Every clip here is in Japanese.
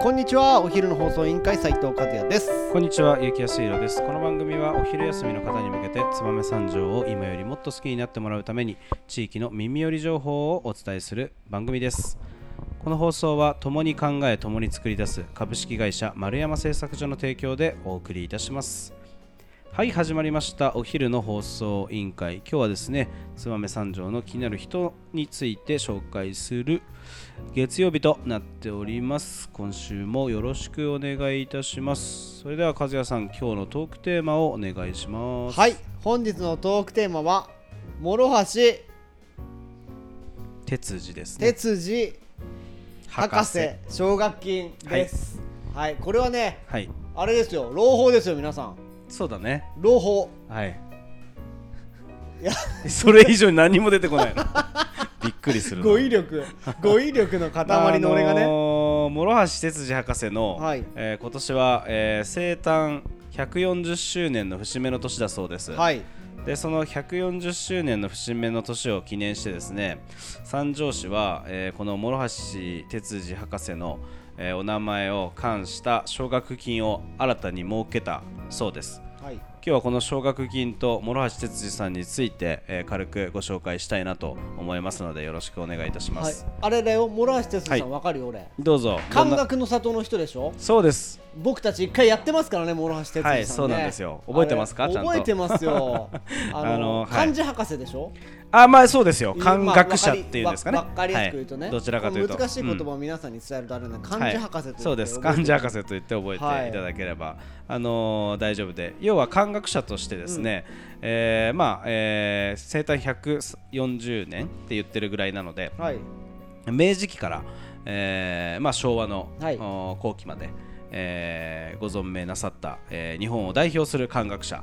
こんにちはお昼の放送委員会斉藤和也ですこんにちは、ゆきやすいろです。この番組はお昼休みの方に向けて、燕三条を今よりもっと好きになってもらうために、地域の耳寄り情報をお伝えする番組です。この放送は、共に考え、共に作り出す株式会社丸山製作所の提供でお送りいたします。はい、始まりました。お昼の放送委員会。今日はですね、燕三条の気になる人について紹介する月曜日となっております。今週もよろしくお願いいたします。それでは和也さん、今日のトークテーマをお願いします。はい本日のトークテーマは諸橋哲司ですね。哲司博士奨学金ですはい、これはねはい、あれですよ朗報ですよ皆さんそうだね。朗報はい。いやそれ以上に何も出てこないの。びっくりするな。語彙力語彙力の塊の俺がね、あのー諸橋哲司博士の、はいえー今年は、えー生誕140周年の節目の年だそうです。はいでその140周年の節目の年を記念してですね三条市は、えーこの諸橋哲司博士の、えーお名前を冠した奨学金を新たに設けたそうですはい。今日はこの奨学金と諸橋哲司さんについて、えー軽くご紹介したいなと思いますのでよろしくお願いいたしまはい。す、、あれだよ。諸橋哲司さん、はい。わかるよ俺。どうぞ。ど漢んな学の里の人でしょ？そうです。僕たち一回やってますからね諸橋哲司さんね。はいそうなんですよ。覚えてますか？あれちゃんと。覚えてますよ。あのあのはい。漢字博士でしょ？あまあそうですよ。漢まあ学者っていうんですかね。わかりやすく言うとね、はい。どちらかというと。難しい言うん葉を皆さんに伝えるとあれね、漢字博士とはい、そうです。漢字博士と言って覚えてい。ただければ、あのー大丈夫で。要は漢学者としてですね、えーまあ、えー生誕140年って言ってるぐらいなのではい。明治期から、えーまあ、昭和の、後期まで、えーご存命なさった、えー日本を代表する漢学者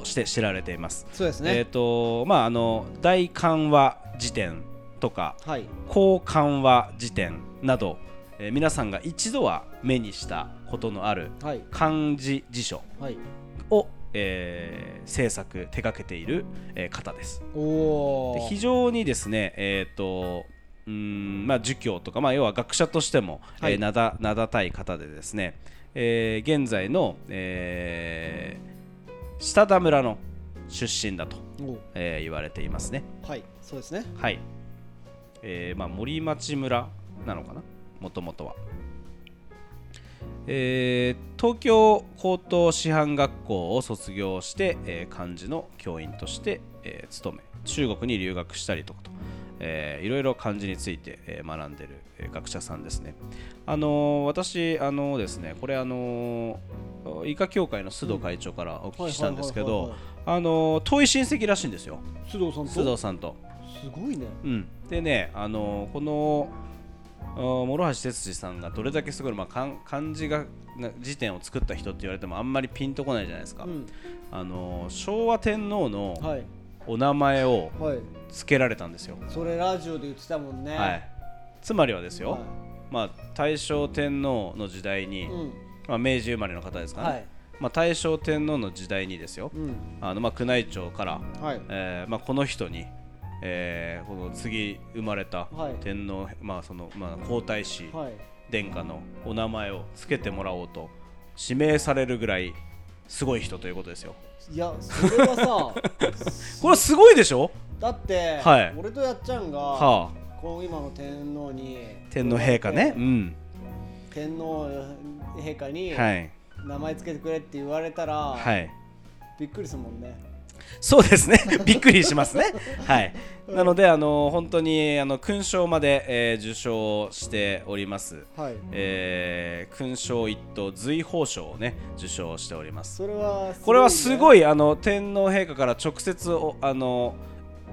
として知られています。そうですね、えーとまあ、あの大漢和辞典とかはい。交換和辞典など、えー皆さんが一度は目にしたことのあるはい。漢字辞書はい。を、えー制作手掛けている、えー方です。おおで非常にですねえっ、とうーんまあ儒教とか、まあ、要は学者としても、はい。えー名だ名高い方でですね、えー現在の、えー下田村の出身だと、おえー言われていますね。はいそうですね。はい、えーまあ、森町村なのかな？もともとは、えー東京高等師範学校を卒業して、えー漢字の教員として、えー勤め中国に留学したりとかと、えーいろいろ漢字について、えー学んでる、えー学者さんですね。あのー私あのーですねこれあのー医科協会の須藤会長からお聞きしたんですけど遠い親戚らしいんですよ。須藤さんと？須藤さんと。すごいね。うん、でね、あのこの諸橋哲司さんがどれだけすごい、まあ、漢漢字がな辞典を作った人って言われてもあんまりピンとこないじゃないですか、うん。あの昭和天皇のはい。お名前をはい。付けられたんですよ、それラジオで言ってたもんね。はい、つまりはですよ、はまあ、大正天皇の時代に、いうんまあ、明治生まれの方ですかね、はい。まあ、大正天皇の時代にですよ。うん。あの、まあ、宮内庁から、はい。えーまあ、この人に、えーこの次生まれたはい。天皇、まあそのまあ、皇太子はい。殿下のお名前を付けてもらおうと指名されるぐらいすごい人ということですよ。いやそれはさ これはすごいでしょ？だって、はい。俺とやっちゃんが、はこの今の天皇にあ、天皇陛下ね。うん。天皇陛下にはい。名前つけてくれって言われたら、はい。びっくりするもんねそうですね。びっくりしますね。はい。なので、あの本当にあの勲章まで、えー受賞しております。はいえー勲章一等随宝章をね受賞しております。それはこれはすいごいあの天皇陛下から直接おあの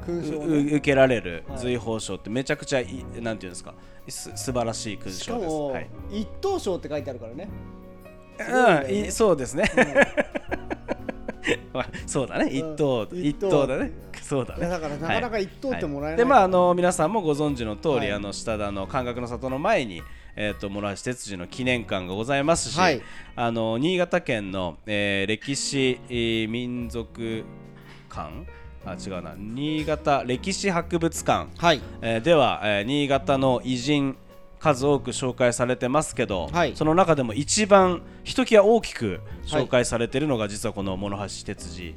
受けられるはい。随宝章ってめちゃくちゃいいなんていうんですか？す素晴らしい勲章です。も、はい。一等賞って書いてあるからね。うん、そうですね。う まあそうだね。うん。一等一等。一等だね。そうだね。だからなかなか一等ってもらえない、でまああの皆さんもご存知の通り、はい。あの下田の感覚の里の前にえー、と諸橋哲司の記念館がございますし、はい。あの新潟県の、えー歴史、えー民族館あ違うな。新潟歴史博物館、はい。えーでは、えー新潟の偉人数多く紹介されてますけど、はい。その中でも一番ひときわ大きく紹介されてるのが実はこの諸橋哲司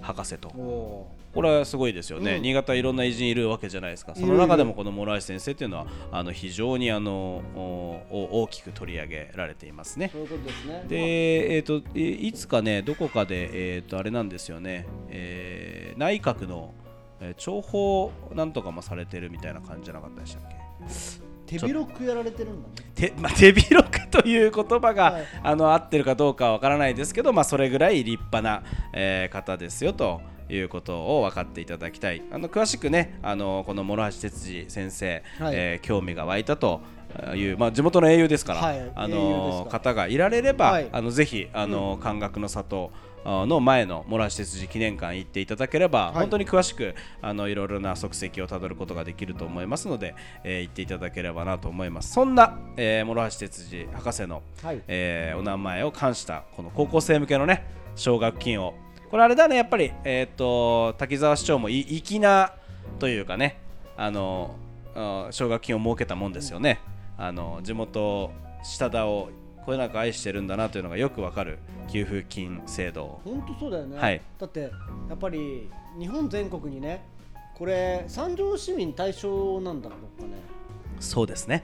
博士と、おこれはすごいですよね、うん。新潟いろんな偉人いるわけじゃないですか。その中でもこの諸橋先生っていうのはあの非常にあの大きく取り上げられていますね。ですね。で、えー、といいつかねどこかで、えー、とあれなんですよね、えー内閣の、えー重宝なんとかもされてるみたいな感じじゃなかったでしたっけ？手広くやられてるんだね。手,、まあ、手広くという言葉が、はい。あの合ってるかどうかはわからないですけど、まあ、それぐらい立派な、えー方ですよということを分かっていただきたい。あの詳しくねあのこの諸橋哲司先生、はい。えー興味が湧いたという、まあ、地元の英雄ですから、はい。あの方がいられれば、はい。あのぜひあの、漢学の里あの前の諸橋哲司記念館行っていただければ、はい。本当に詳しくあのいろいろな足跡をたどることができると思いますので、えー行っていただければなと思います。そんな、えー、諸橋哲司博士の、はい。えーお名前を冠したこの高校生向けのね奨学金を。これあれだねやっぱり、えー、と滝沢市長もい粋なというかねあのあ奨学金を設けたもんですよね、あの地元下田をこれなんか愛してるんだなというのがよくわかる給付金制度。本当そうだよね、はい。だってやっぱり日本全国にねこれ三条市民対象なんだろうかね。そうですね。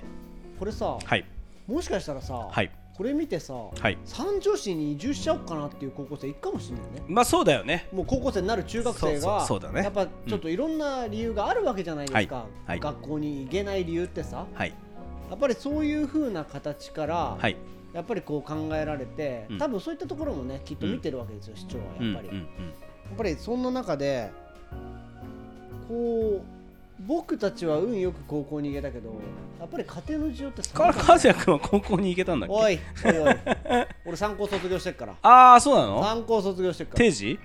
これさ、はい。もしかしたらさ、はい。これ見てさ、はい。三条市に移住しちゃおうかなっていう高校生いくかもしれないね。まあそうだよね。もう高校生になる中学生がそうそうだね。やっぱちょっといろんな理由があるわけじゃないですか、はい。はい。学校に行けない理由ってさ。はい。やっぱりそういう風な形から、はいやっぱりこう考えられて、うん。多分そういったところもねきっと見てるわけですよ、市長はやっぱり、やっぱりそんな中でこう僕たちは運よく高校に行けたけどやっぱり家庭の事情ってうん、か和也君は高校に行けたんだっけ？おいおいおい。俺参考卒業してっから。ああそうなの？参考卒業してっから。定時？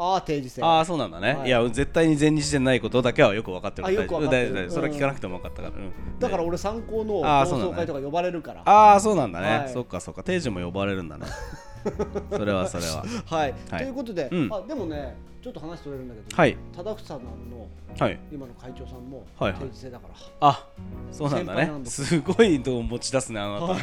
ああ定時制。ああそうなんだね、はい。い、や絶対に全日でないことだけはよく分かってるあよく分かってる。それは聞かなくても分かったから、うん。だから俺参考の同窓会とか呼ばれるから。ああそうなんだね、はい。そっかそっか。定時も呼ばれるんだね。それはそれは。はい、はい。ということで、うん。あでもねちょっと話それるんだけど、はい。忠房さんのはい。今の会長さんもはいはい。定時制だから、あそうなんだね。すごいと持ち出すねあなた、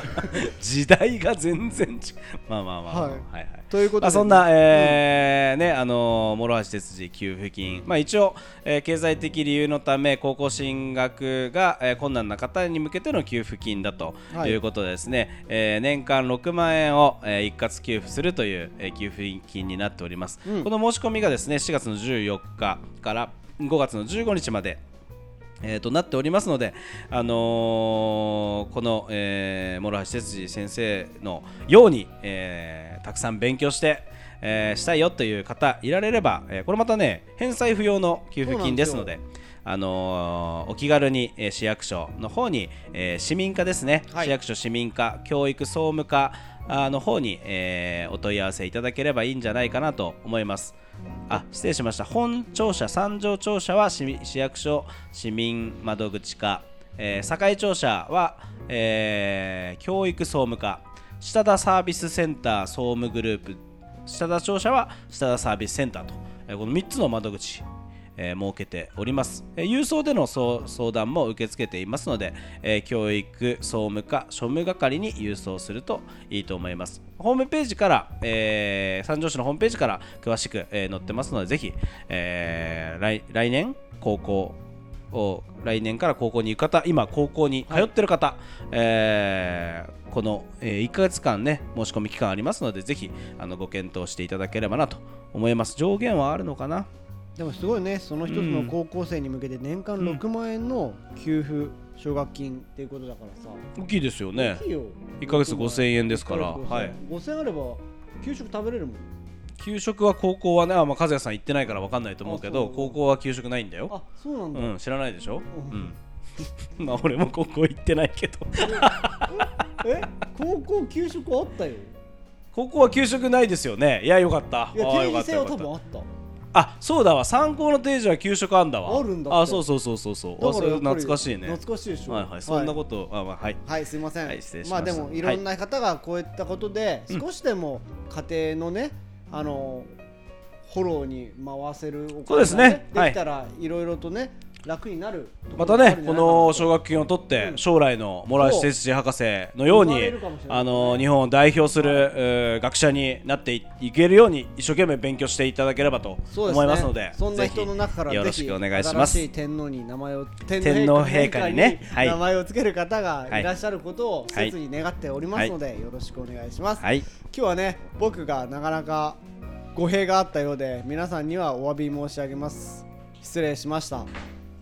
時代が全然違うまあまあまあ、はい。はいはい。ということで、まあ、そんな、えーねあの諸橋哲司給付金、まあ、一応、えー経済的理由のため高校進学が、えー困難な方に向けての給付金だとはい。いうことでですね、えー年間6万円を、えー一括給付するという、えー給付金になっております、うん。この申し込みがですね4月の14日から5月の15日までえー、となっておりますので、あのーこの、えー、諸橋哲司先生のように、えーたくさん勉強して、えーしたいよという方いられれば、えーこれまたね返済不要の給付金ですので。あのーお気軽に、えー市役所の方に、えー市民課ですね、はい市役所市民課教育総務課あの方に、えーお問い合わせいただければいいんじゃないかなと思います。あ失礼しました。本庁舎三条庁舎は市役所市民窓口課、えー堺庁舎は、えー教育総務課。下田サービスセンター総務グループ。下田庁舎は下田サービスセンターと、えーこの3つの窓口。えー設けております、えー郵送での相相談も受け付けていますので、えー教育総務課庶務係に郵送するといいと思います。ホームページから、えー三条市のホームページから詳しく、えー載ってますのでぜひ、えー来来年高校を来年から高校に行く方今高校に通ってる方、えーこの、え1ヶ月間ね申し込み期間ありますのでぜひあのご検討していただければなと思います。上限はあるのかな？でもすごいねその一つの高校生に向けて年間6万円の給付奨学金っていうことだからさ、大きいですよね。いいよ。1ヶ月5000円ですから、5000はい、5000円あれば給食食べれるもん。給食は高校はね、あまあ、和也さん行ってないから分かんないと思うけどあそう。高校は給食ないんだよ。あそうなんだ、うん知らないでしょ？ううん。まあ俺も高校行ってないけど。え？高校給食あったよ。高校は給食ないですよね。いやよかった。いやああよ定時制はかったよかった。多分あったあそうだわ。参考の定時は給食あんだわ。あるんだあそうそうそうそうそう。あそ懐かしいね。懐かしいでしょ。はいはい。そんなことあまあはい。はい、すいません。はい失礼しまあましたでもい。ろんな方がこういったことで、うん。少しでも家庭のね、あのフォローに回せるお金が、そうですね。はい。できたらいろいろとね、楽になるまたねこの奨学金を取って将来のモラシ哲司博士のようにあの日本を代表する学者になっていけるように一生懸命勉強していただければと思いますのでそんな人の中からよろしくお願いします。天皇に名前を天皇陛下にね名前をつける方がいらっしゃることを切に願っておりますのでよろしくお願いします。今日はね僕がなかなか語弊があったようで皆さんにはお詫び申し上げます。失礼しました